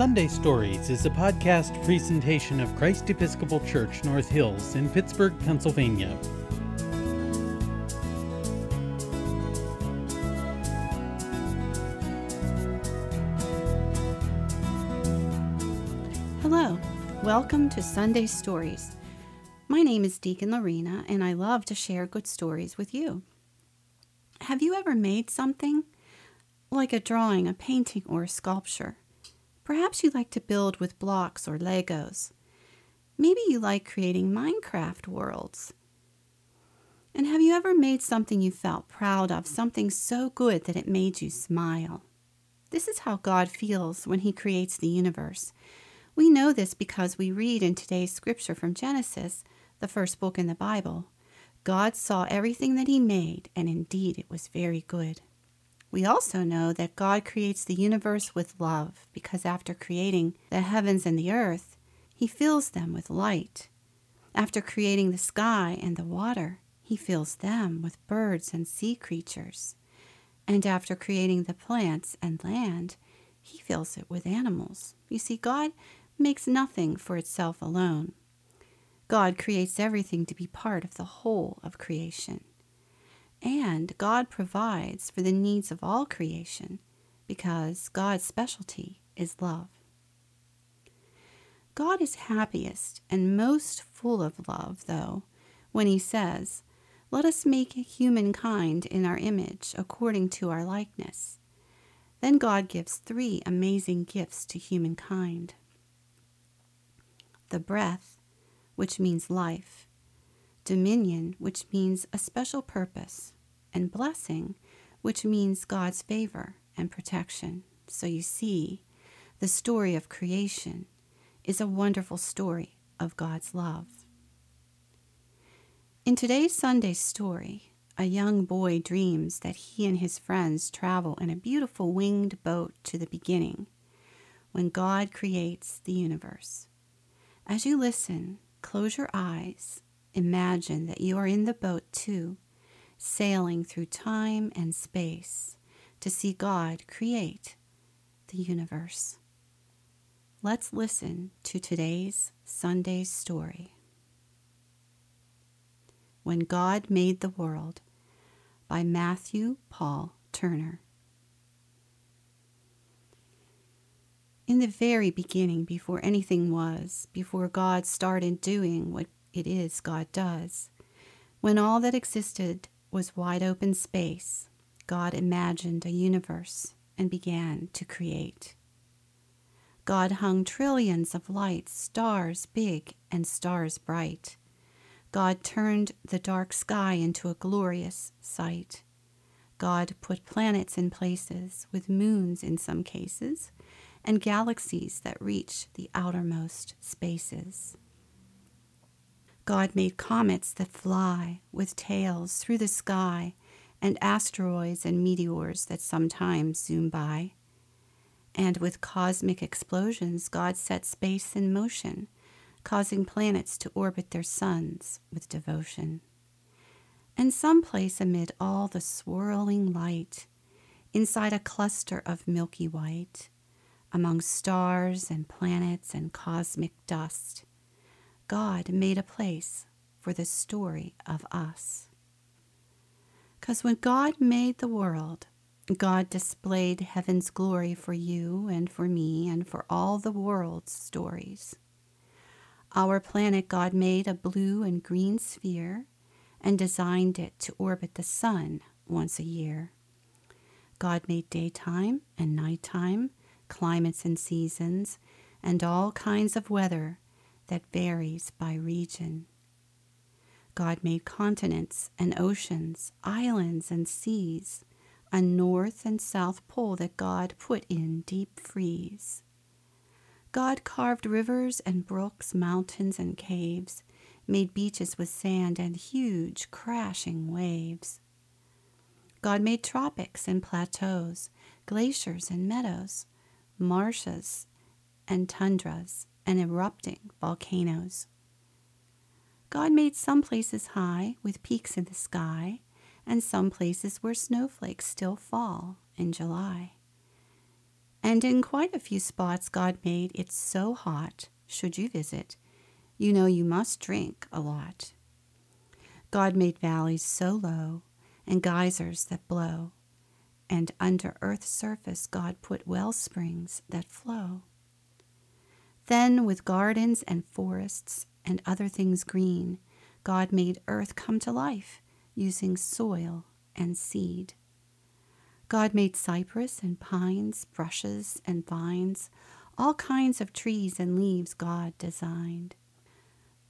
Sunday Stories is a podcast presentation of Christ Episcopal Church North Hills in Pittsburgh, Pennsylvania. Hello, welcome to Sunday Stories. My name is Deacon Lorena, and I love to share good stories with you. Have you ever made something? Like a drawing, a painting, or a sculpture? Perhaps you like to build with blocks or Legos. Maybe you like creating Minecraft worlds. And have you ever made something you felt proud of, something so good that it made you smile? This is how God feels when He creates the universe. We know this because we read in today's scripture from Genesis, the first book in the Bible. God saw everything that He made, and indeed it was very good. We also know that God creates the universe with love because after creating the heavens and the earth, He fills them with light. After creating the sky and the water, He fills them with birds and sea creatures. And after creating the plants and land, He fills it with animals. You see, God makes nothing for itself alone. God creates everything to be part of the whole of creation. And God provides for the needs of all creation because God's specialty is love. God is happiest and most full of love, though, when he says, Let us make humankind in our image according to our likeness. Then God gives three amazing gifts to humankind the breath, which means life, dominion, which means a special purpose, and blessing, which means God's favor and protection. So you see, the story of creation is a wonderful story of God's love. In today's Sunday story, a young boy dreams that he and his friends travel in a beautiful winged boat to the beginning, when God creates the universe. As you listen, close your eyes Imagine that you are in the boat too, sailing through time and space to see God create the universe. Let's listen to today's Sunday story. When God Made the World by Matthew Paul Turner. In the very beginning, before anything was, before God started doing what it is God does. When all that existed was wide open space, God imagined a universe and began to create. God hung trillions of lights, stars big and stars bright. God turned the dark sky into a glorious sight. God put planets in places, with moons in some cases, and galaxies that reach the outermost spaces. God made comets that fly with tails through the sky, and asteroids and meteors that sometimes zoom by. And with cosmic explosions, God set space in motion, causing planets to orbit their suns with devotion. And someplace amid all the swirling light, inside a cluster of milky white, among stars and planets and cosmic dust, God made a place for the story of us. Because when God made the world, God displayed heaven's glory for you and for me and for all the world's stories. Our planet God made a blue and green sphere and designed it to orbit the sun once a year. God made daytime and nighttime, climates and seasons, and all kinds of weather that varies by region. God made continents and oceans, islands and seas, a north and south pole that God put in deep freeze. God carved rivers and brooks, mountains and caves, made beaches with sand and huge crashing waves. God made tropics and plateaus, glaciers and meadows, marshes and tundras, and erupting volcanoes. God made some places high with peaks in the sky, and some places where snowflakes still fall in July. And in quite a few spots, God made it so hot, should you visit, you know you must drink a lot. God made valleys so low and geysers that blow, and under earth's surface God put well springs that flow. Then, with gardens and forests and other things green, God made earth come to life using soil and seed. God made cypress and pines, brushes and vines, all kinds of trees and leaves God designed.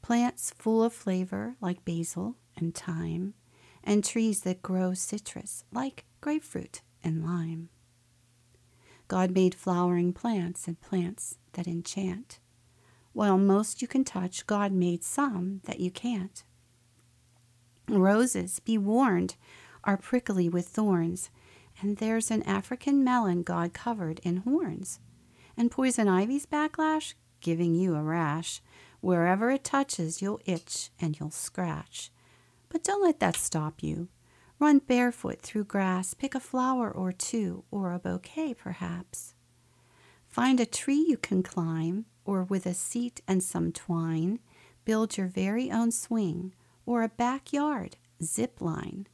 Plants full of flavor like basil and thyme, and trees that grow citrus like grapefruit and lime. God made flowering plants and plants that enchant. While most you can touch, God made some that you can't. Roses, be warned, are prickly with thorns, and there's an African melon God covered in horns. And poison ivy's backlash, giving you a rash. Wherever it touches, you'll itch and you'll scratch. But don't let that stop you. Run barefoot through grass, pick a flower or two, or a bouquet perhaps. Find a tree you can climb, or with a seat and some twine, build your very own swing, or a backyard zip line.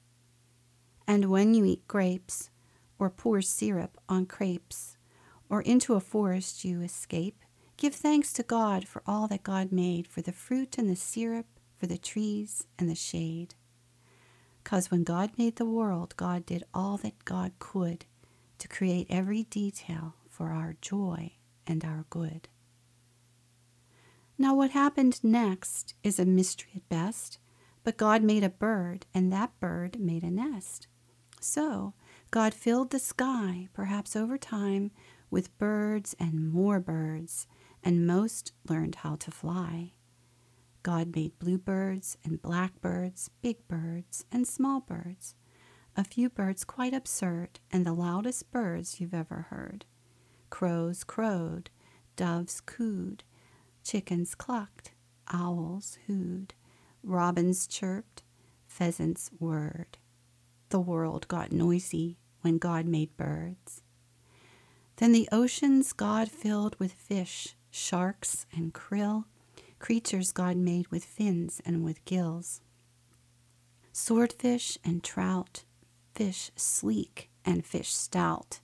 And when you eat grapes, or pour syrup on crepes, or into a forest you escape, give thanks to God for all that God made, for the fruit and the syrup, for the trees and the shade. Because when God made the world, God did all that God could to create every detail for our joy and our good. Now, what happened next is a mystery at best, but God made a bird, and that bird made a nest. So, God filled the sky, perhaps over time, with birds and more birds, and most learned how to fly. God made bluebirds and blackbirds, big birds and small birds, a few birds quite absurd, and the loudest birds you've ever heard. Crows crowed, doves cooed, chickens clucked, owls hooed, robins chirped, pheasants whirred. The world got noisy when God made birds. Then the oceans God filled with fish, sharks, and krill creatures God made with fins and with gills. Swordfish and trout, fish sleek and fish stout,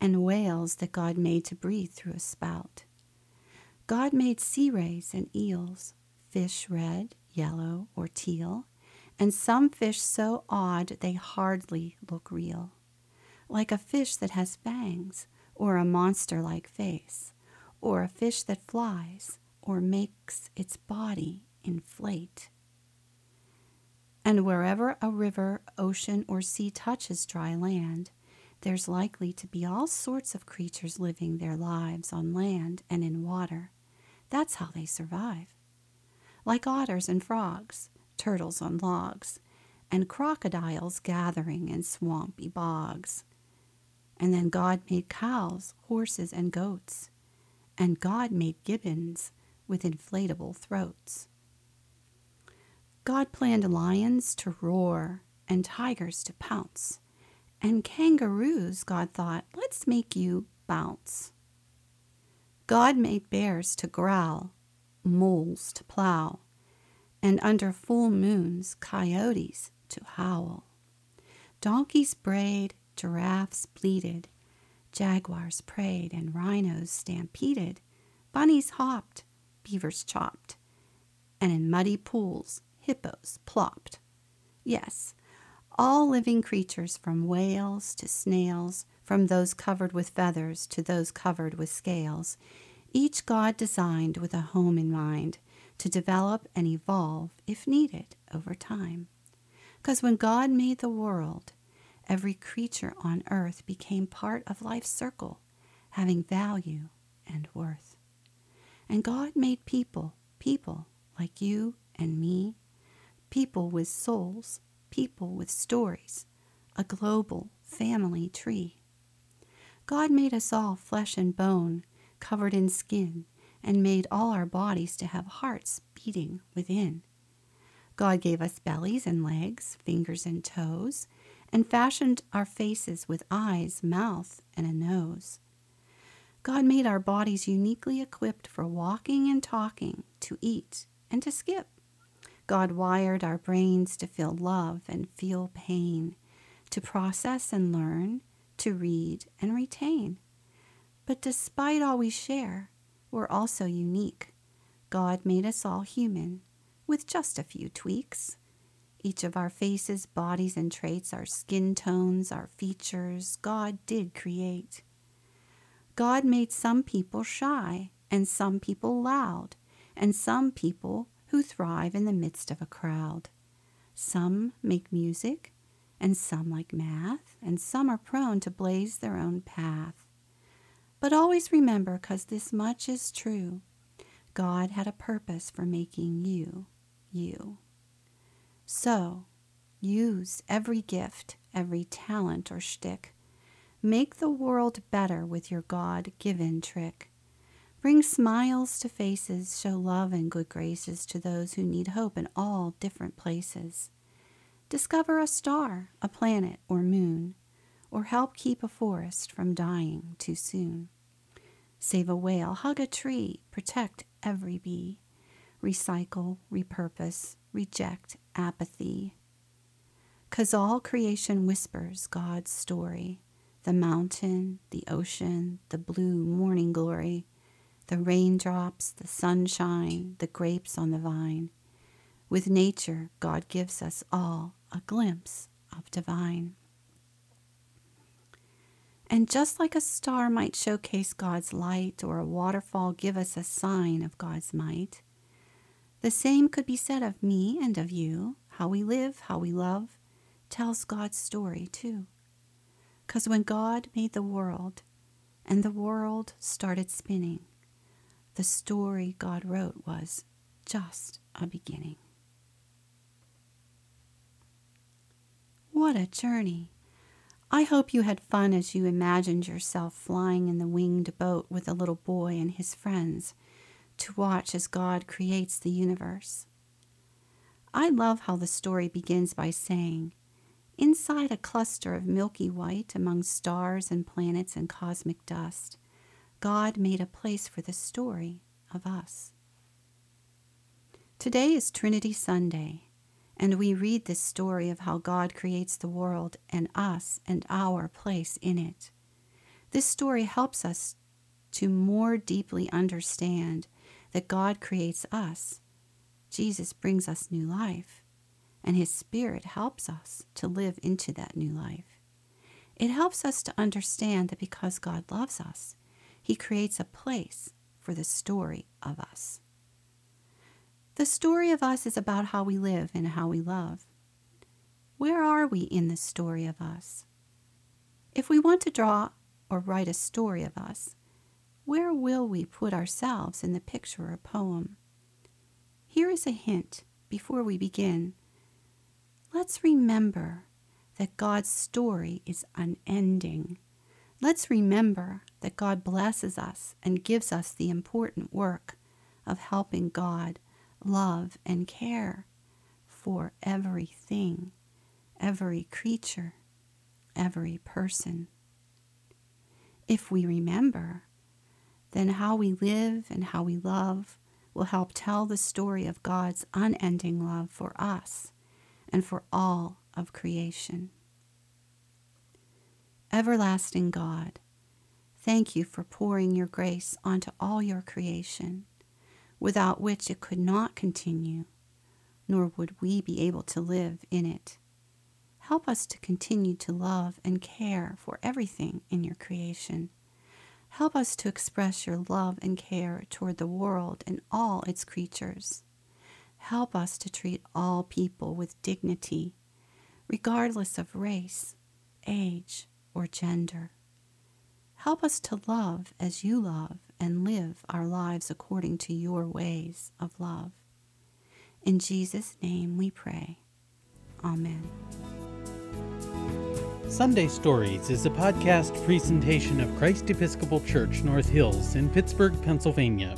and whales that God made to breathe through a spout. God made sea rays and eels, fish red, yellow, or teal, and some fish so odd they hardly look real, like a fish that has fangs, or a monster like face, or a fish that flies, or makes its body inflate. And wherever a river, ocean, or sea touches dry land, there's likely to be all sorts of creatures living their lives on land and in water. That's how they survive. Like otters and frogs, turtles on logs, and crocodiles gathering in swampy bogs. And then God made cows, horses, and goats. And God made gibbons with inflatable throats. God planned lions to roar and tigers to pounce. And kangaroos, God thought, let's make you bounce. God made bears to growl, moles to plow, and under full moons, coyotes to howl. Donkeys brayed, giraffes bleated, jaguars preyed, and rhinos stampeded, bunnies hopped, beavers chopped, and in muddy pools, hippos plopped. Yes, all living creatures from whales to snails, from those covered with feathers to those covered with scales, each God designed with a home in mind to develop and evolve if needed over time. Because when God made the world, every creature on earth became part of life's circle, having value and worth. And God made people, people like you and me, people with souls, people with stories, a global family tree. God made us all flesh and bone, covered in skin, and made all our bodies to have hearts beating within. God gave us bellies and legs, fingers and toes, and fashioned our faces with eyes, mouth, and a nose. God made our bodies uniquely equipped for walking and talking, to eat and to skip. God wired our brains to feel love and feel pain, to process and learn, to read and retain. But despite all we share, we're also unique. God made us all human, with just a few tweaks. Each of our faces, bodies, and traits, our skin tones, our features, God did create. God made some people shy, and some people loud, and some people who thrive in the midst of a crowd. Some make music, and some like math, and some are prone to blaze their own path. But always remember, because this much is true, God had a purpose for making you, you. So, use every gift, every talent or shtick. Make the world better with your God given trick. Bring smiles to faces, show love and good graces to those who need hope in all different places. Discover a star, a planet, or moon, or help keep a forest from dying too soon. Save a whale, hug a tree, protect every bee. Recycle, repurpose, reject apathy. Cause all creation whispers God's story the mountain, the ocean, the blue morning glory, the raindrops, the sunshine, the grapes on the vine. With nature, God gives us all a glimpse of divine. And just like a star might showcase God's light or a waterfall give us a sign of God's might, the same could be said of me and of you. How we live, how we love, tells God's story too. Because when God made the world and the world started spinning, the story God wrote was just a beginning. What a journey! I hope you had fun as you imagined yourself flying in the winged boat with a little boy and his friends to watch as God creates the universe. I love how the story begins by saying, Inside a cluster of milky white among stars and planets and cosmic dust, God made a place for the story of us. Today is Trinity Sunday, and we read this story of how God creates the world and us and our place in it. This story helps us to more deeply understand that God creates us. Jesus brings us new life, and His Spirit helps us to live into that new life. It helps us to understand that because God loves us, He creates a place for the story of us. The story of us is about how we live and how we love. Where are we in the story of us? If we want to draw or write a story of us, where will we put ourselves in the picture or poem? Here is a hint before we begin. Let's remember that God's story is unending. Let's remember that God blesses us and gives us the important work of helping God love and care for everything, every creature, every person. If we remember, then how we live and how we love will help tell the story of God's unending love for us and for all of creation. Everlasting God, thank you for pouring your grace onto all your creation, without which it could not continue, nor would we be able to live in it. Help us to continue to love and care for everything in your creation Help us to express your love and care toward the world and all its creatures. Help us to treat all people with dignity, regardless of race, age, or gender. Help us to love as you love and live our lives according to your ways of love. In Jesus' name we pray. Amen. Sunday Stories is a podcast presentation of Christ Episcopal Church North Hills in Pittsburgh, Pennsylvania.